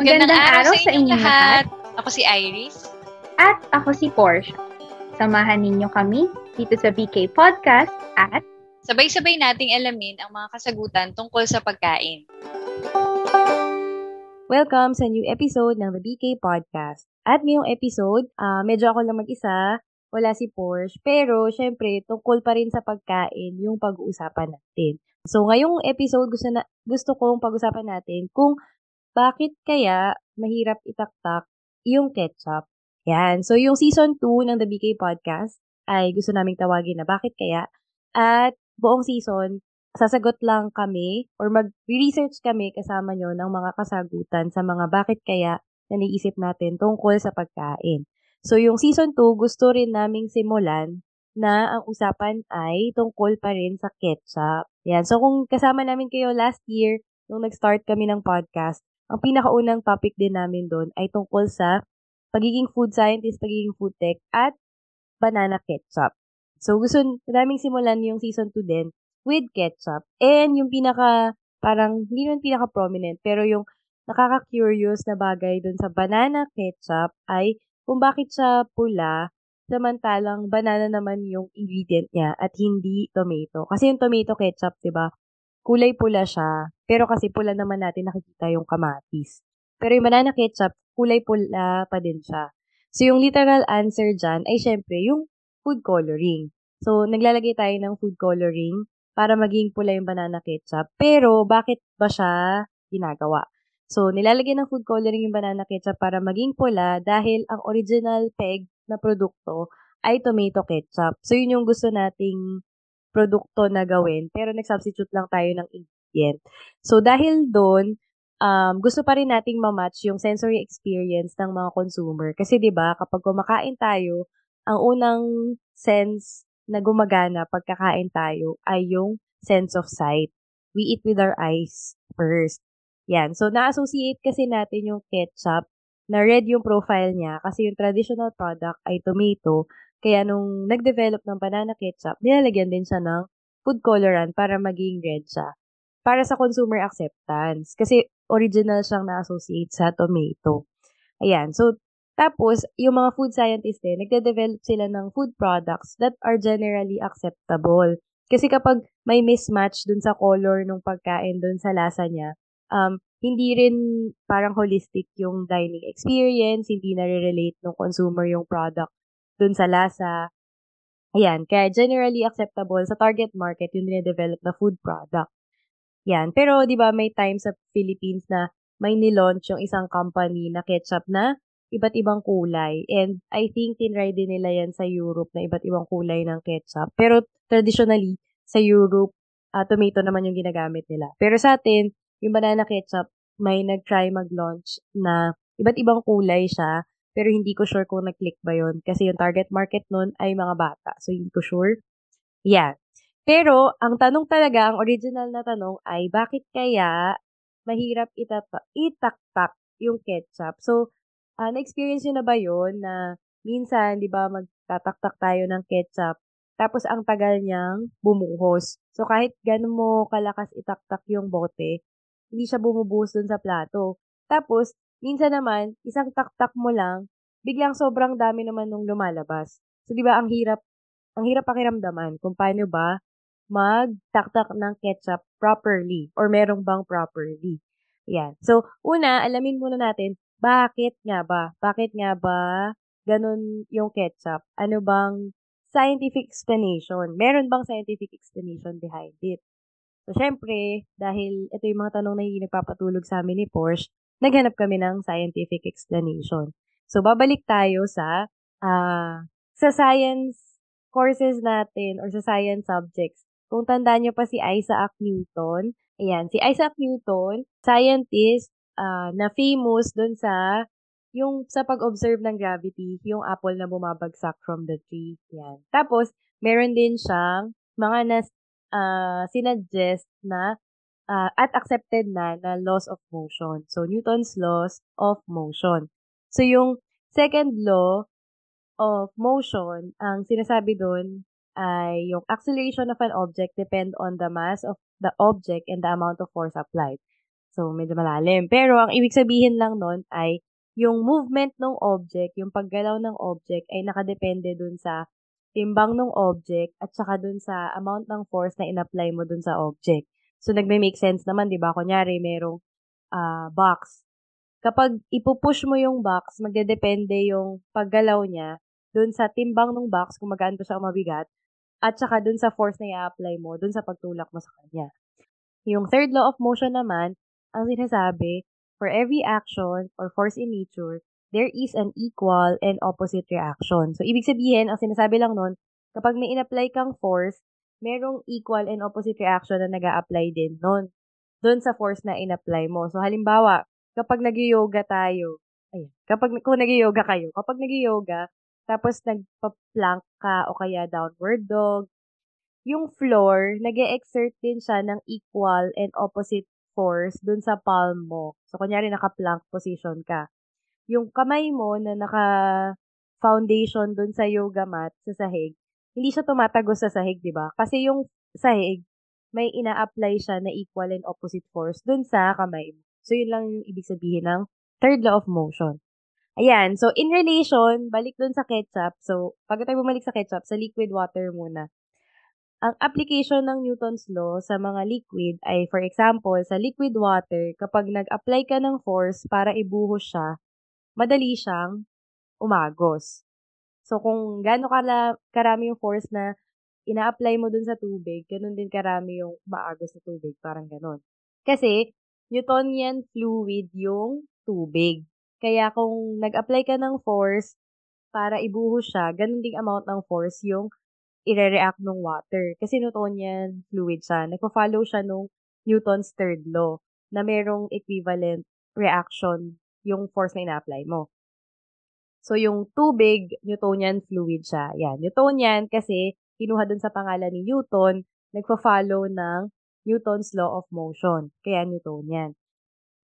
Magandang, araw, sa inyong lahat. Ako si Iris. At ako si Porsche. Samahan ninyo kami dito sa BK Podcast at sabay-sabay nating alamin ang mga kasagutan tungkol sa pagkain. Welcome sa new episode ng The BK Podcast. At ngayong episode, uh, medyo ako lang mag-isa, wala si Porsche, pero syempre tungkol pa rin sa pagkain yung pag-uusapan natin. So ngayong episode gusto na gusto kong pag-usapan natin kung bakit kaya mahirap itaktak yung ketchup? Yan. So, yung season 2 ng The BK Podcast ay gusto naming tawagin na bakit kaya? At buong season, sasagot lang kami or mag-research kami kasama nyo ng mga kasagutan sa mga bakit kaya na naisip natin tungkol sa pagkain. So, yung season 2, gusto rin naming simulan na ang usapan ay tungkol pa rin sa ketchup. Yan. So, kung kasama namin kayo last year, nung nag-start kami ng podcast, ang pinakaunang topic din namin doon ay tungkol sa pagiging food scientist, pagiging food tech, at banana ketchup. So, gusto naming simulan yung season 2 din with ketchup. And yung pinaka, parang, hindi naman pinaka-prominent, pero yung nakaka-curious na bagay doon sa banana ketchup ay kung bakit siya pula, samantalang banana naman yung ingredient niya at hindi tomato. Kasi yung tomato ketchup, 'di ba? Kulay pula siya, pero kasi pula naman natin nakikita yung kamatis. Pero yung banana ketchup, kulay pula pa din siya. So, yung literal answer dyan ay syempre yung food coloring. So, naglalagay tayo ng food coloring para maging pula yung banana ketchup. Pero, bakit ba siya ginagawa? So, nilalagay ng food coloring yung banana ketchup para maging pula dahil ang original peg na produkto ay tomato ketchup. So, yun yung gusto nating produkto na gawin, pero nag-substitute lang tayo ng ingredient. So, dahil doon, um, gusto pa rin nating ma-match yung sensory experience ng mga consumer. Kasi 'di ba kapag kumakain tayo, ang unang sense na gumagana pagkakain tayo ay yung sense of sight. We eat with our eyes first. Yan. So, na-associate kasi natin yung ketchup na red yung profile niya kasi yung traditional product ay tomato kaya nung nag-develop ng banana ketchup, nilalagyan din siya ng food colorant para maging red siya. Para sa consumer acceptance. Kasi original siyang na-associate sa tomato. Ayan. So, tapos, yung mga food scientists din, nagde-develop sila ng food products that are generally acceptable. Kasi kapag may mismatch dun sa color ng pagkain, dun sa lasa niya, um, hindi rin parang holistic yung dining experience, hindi na-relate ng consumer yung product dun sa lasa. Ayan, kaya generally acceptable sa target market yung dinedevelop na food product. Yan. Pero, di ba, may time sa Philippines na may nilaunch yung isang company na ketchup na iba't ibang kulay. And I think tinry din nila yan sa Europe na iba't ibang kulay ng ketchup. Pero traditionally, sa Europe, uh, tomato naman yung ginagamit nila. Pero sa atin, yung banana ketchup, may nag-try mag-launch na iba't ibang kulay siya pero hindi ko sure kung nag-click ba yon kasi yung target market nun ay mga bata. So, hindi ko sure. Yeah. Pero, ang tanong talaga, ang original na tanong ay, bakit kaya mahirap itata- itaktak yung ketchup? So, uh, na-experience nyo na ba yon na minsan, di ba, magtataktak tayo ng ketchup, tapos ang tagal niyang bumuhos. So, kahit gano'n mo kalakas itaktak yung bote, hindi siya bumubuhos dun sa plato. Tapos, Minsan naman, isang taktak mo lang, biglang sobrang dami naman nung lumalabas. So, di ba, ang hirap, ang hirap pakiramdaman kung paano ba magtaktak ng ketchup properly or merong bang properly. Yan. So, una, alamin muna natin, bakit nga ba? Bakit nga ba ganun yung ketchup? Ano bang scientific explanation? Meron bang scientific explanation behind it? So, syempre, dahil ito yung mga tanong na hindi nagpapatulog sa amin ni Porsche, naghanap kami ng scientific explanation. So, babalik tayo sa, uh, sa science courses natin or sa science subjects. Kung tandaan nyo pa si Isaac Newton, ayan, si Isaac Newton, scientist uh, na famous dun sa yung sa pag-observe ng gravity, yung apple na bumabagsak from the tree. Yan. Tapos, meron din siyang mga nas, uh, sinuggest na uh, at accepted na na laws of motion. So, Newton's laws of motion. So, yung second law of motion, ang sinasabi doon ay yung acceleration of an object depend on the mass of the object and the amount of force applied. So, medyo malalim. Pero, ang ibig sabihin lang nun ay yung movement ng object, yung paggalaw ng object ay nakadepende dun sa timbang ng object at saka dun sa amount ng force na in-apply mo dun sa object. So, nagme-make sense naman, di ba? Kunyari, merong uh, box. Kapag ipupush mo yung box, magdedepende yung paggalaw niya dun sa timbang ng box, kung magaan pa siya o mabigat, at saka dun sa force na i-apply mo, dun sa pagtulak mo sa kanya. Yung third law of motion naman, ang sinasabi, for every action or force in nature, there is an equal and opposite reaction. So, ibig sabihin, ang sinasabi lang nun, kapag may in-apply kang force, merong equal and opposite reaction na nag apply din nun, dun sa force na in-apply mo. So, halimbawa, kapag nag-yoga tayo, ayan, kapag, kung nag-yoga kayo, kapag nag-yoga, tapos nagpa-plank ka o kaya downward dog, yung floor, nag exert din siya ng equal and opposite force dun sa palm mo. So, kunyari, naka-plank position ka. Yung kamay mo na naka-foundation dun sa yoga mat, sa sahig, hindi siya tumatagos sa sahig, di ba? Kasi yung sahig, may ina-apply siya na equal and opposite force dun sa kamay mo. So, yun lang yung ibig sabihin ng third law of motion. Ayan. So, in relation, balik dun sa ketchup. So, pag tayo bumalik sa ketchup, sa liquid water muna. Ang application ng Newton's law sa mga liquid ay, for example, sa liquid water, kapag nag-apply ka ng force para ibuhos siya, madali siyang umagos. So, kung gaano kala, karami yung force na ina-apply mo dun sa tubig, ganun din karami yung maagos na tubig. Parang ganun. Kasi, Newtonian fluid yung tubig. Kaya kung nag-apply ka ng force para ibuhos siya, ganun ding amount ng force yung ire-react ng water. Kasi Newtonian fluid siya. Nagpa-follow siya nung Newton's third law na merong equivalent reaction yung force na ina-apply mo. So, yung tubig, Newtonian fluid siya. Yan. Newtonian kasi kinuha dun sa pangalan ni Newton, nagpa-follow ng Newton's law of motion. Kaya Newtonian.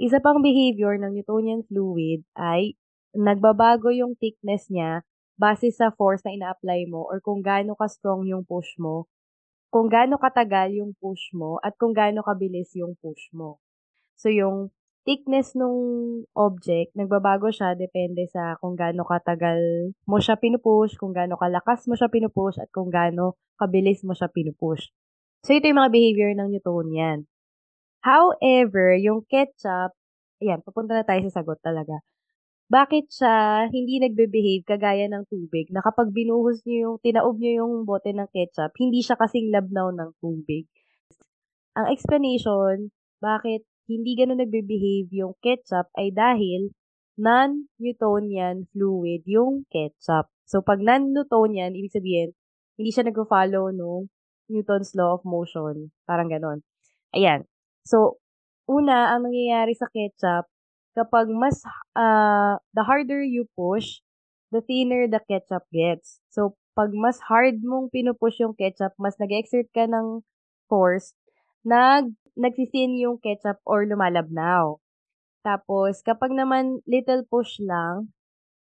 Isa pang behavior ng Newtonian fluid ay nagbabago yung thickness niya base sa force na ina-apply mo or kung gaano ka-strong yung push mo, kung gaano katagal yung push mo, at kung gaano kabilis yung push mo. So, yung thickness nung object, nagbabago siya depende sa kung gaano katagal mo siya pinupush, kung gaano kalakas mo siya pinupush, at kung gaano kabilis mo siya pinupush. So, ito yung mga behavior ng Newtonian. However, yung ketchup, ayan, papunta na tayo sa sagot talaga bakit siya hindi nagbe-behave kagaya ng tubig na kapag binuhos niyo yung tinaob niyo yung bote ng ketchup, hindi siya kasing labnaw ng tubig. Ang explanation bakit hindi gano'n nagbe-behave yung ketchup ay dahil non-Newtonian fluid yung ketchup. So, pag non-Newtonian, ibig sabihin, hindi siya nag-follow nung Newton's law of motion. Parang ganon. Ayan. So, una, ang nangyayari sa ketchup, kapag mas, uh, the harder you push, the thinner the ketchup gets. So, pag mas hard mong pinupush yung ketchup, mas nag-exert ka ng force, nag, nagsisin yung ketchup or lumalabnaw. Tapos, kapag naman little push lang,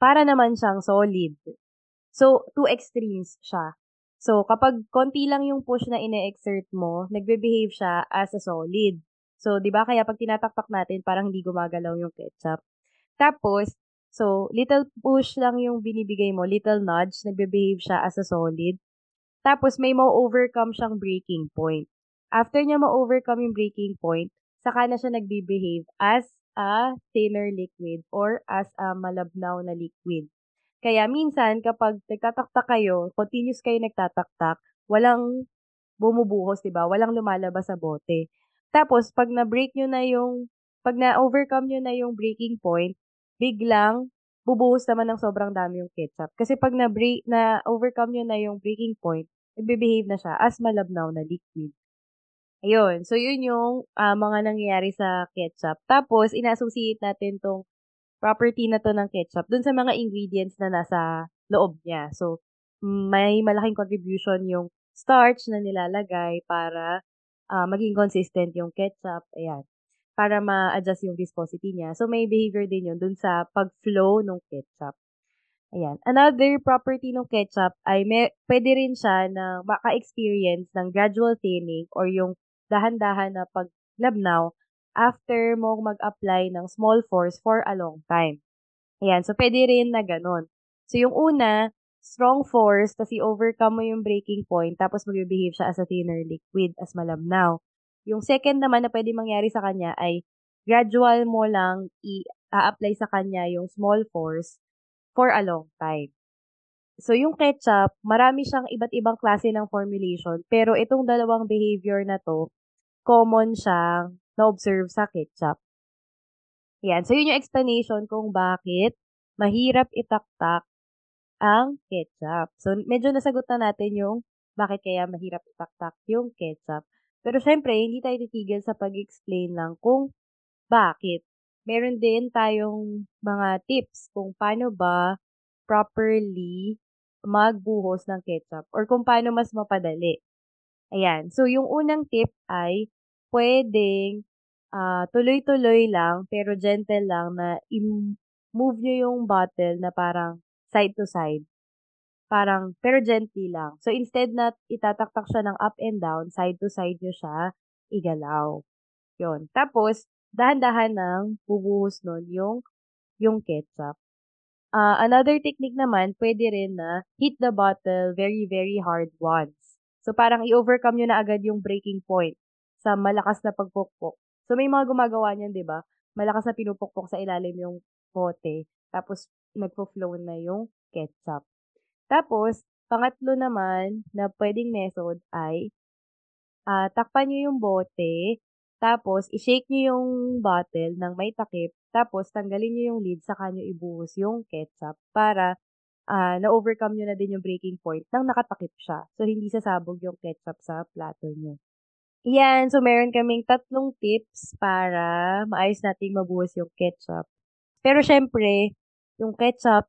para naman siyang solid. So, two extremes siya. So, kapag konti lang yung push na ine-exert mo, nagbe-behave siya as a solid. So, 'di ba kaya pag tinataktak natin parang hindi gumagalaw yung ketchup. Tapos, so little push lang yung binibigay mo, little nudge, nagbe-behave siya as a solid. Tapos may ma-overcome siyang breaking point. After niya ma-overcome yung breaking point, saka na siya nagbe-behave as a thinner liquid or as a malabnaw na liquid. Kaya minsan kapag nagtataktak kayo, continuous kayo nagtataktak, walang bumubuhos, 'di ba? Walang lumalabas sa bote. Tapos 'pag na-break niyo na yung 'pag na-overcome niyo na yung breaking point, biglang bubuhos naman ng sobrang dami yung ketchup. Kasi 'pag na-break na-overcome niyo na yung breaking point, nagbe-behave na siya as malabnaw na liquid. Ayun. So, yun yung uh, mga nangyayari sa ketchup. Tapos, ina-associate natin tong property na to ng ketchup dun sa mga ingredients na nasa loob niya. So, may malaking contribution yung starch na nilalagay para uh, maging consistent yung ketchup, ayan, para ma-adjust yung viscosity niya. So, may behavior din yun dun sa pag-flow ng ketchup. Ayan. Another property ng ketchup ay may, pwede rin siya na maka-experience ng gradual thinning or yung dahan-dahan na paglabnaw after mo mag-apply ng small force for a long time. Ayan, so pwede rin na ganun. So yung una, strong force, tapos i-overcome mo yung breaking point, tapos mag-behave siya as a thinner liquid, as malamnaw. Yung second naman na pwede mangyari sa kanya ay gradual mo lang i-apply sa kanya yung small force for a long time. So, yung ketchup, marami siyang iba't ibang klase ng formulation, pero itong dalawang behavior na to, common siyang na-observe sa ketchup. Yan. So, yun yung explanation kung bakit mahirap itaktak ang ketchup. So, medyo nasagot na natin yung bakit kaya mahirap itaktak yung ketchup. Pero syempre, hindi tayo titigil sa pag-explain lang kung bakit. Meron din tayong mga tips kung paano ba properly magbuhos ng ketchup or kung paano mas mapadali. Ayan. So, yung unang tip ay pwedeng uh, tuloy-tuloy lang pero gentle lang na i-move nyo yung bottle na parang side to side. Parang, pero gently lang. So, instead na itataktak siya ng up and down, side to side nyo siya igalaw. Yun. Tapos, dahan-dahan nang bubuhos nun yung, yung ketchup. Uh, another technique naman, pwede rin na hit the bottle very, very hard once. So, parang i-overcome nyo na agad yung breaking point sa malakas na pagpukpok. So, may mga gumagawa niyan, di ba? Malakas na pinupukpok sa ilalim yung bote. Tapos, nagpo-flow na yung ketchup. Tapos, pangatlo naman na pwedeng method ay uh, takpan nyo yung bote, tapos i-shake nyo yung bottle ng may takip tapos, tanggalin nyo yung lid, saka nyo ibuhos yung ketchup para uh, na-overcome nyo na din yung breaking point nang nakatakip siya. So, hindi sasabog yung ketchup sa plato nyo. Yan. So, meron kaming tatlong tips para maayos nating mabuhos yung ketchup. Pero, syempre, yung ketchup,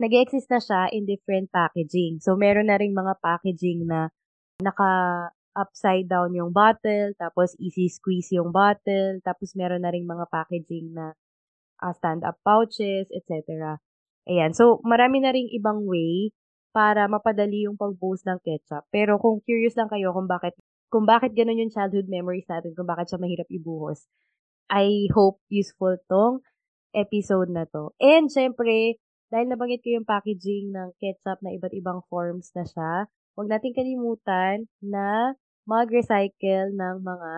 nag exist na siya in different packaging. So, meron na rin mga packaging na naka upside down yung bottle, tapos easy squeeze yung bottle, tapos meron na rin mga packaging na uh, stand-up pouches, etc. Ayan. So, marami na ring ibang way para mapadali yung pag-post ng ketchup. Pero kung curious lang kayo kung bakit kung bakit ganun yung childhood memories natin, kung bakit siya mahirap ibuhos, I hope useful tong episode na to. And syempre, dahil nabanggit ko yung packaging ng ketchup na iba't ibang forms na siya, huwag natin kalimutan na mag-recycle ng mga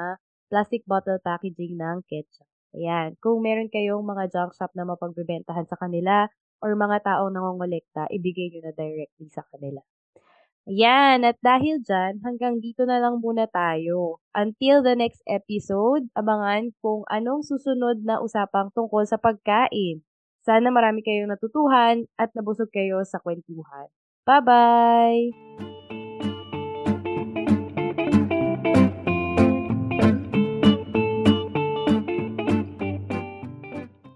plastic bottle packaging ng ketchup. Ayan. Kung meron kayong mga junk shop na mapagbebentahan sa kanila or mga taong nangongolekta, ibigay nyo na directly sa kanila. Ayan. At dahil dyan, hanggang dito na lang muna tayo. Until the next episode, abangan kung anong susunod na usapang tungkol sa pagkain. Sana marami kayong natutuhan at nabusog kayo sa kwentuhan. Bye-bye!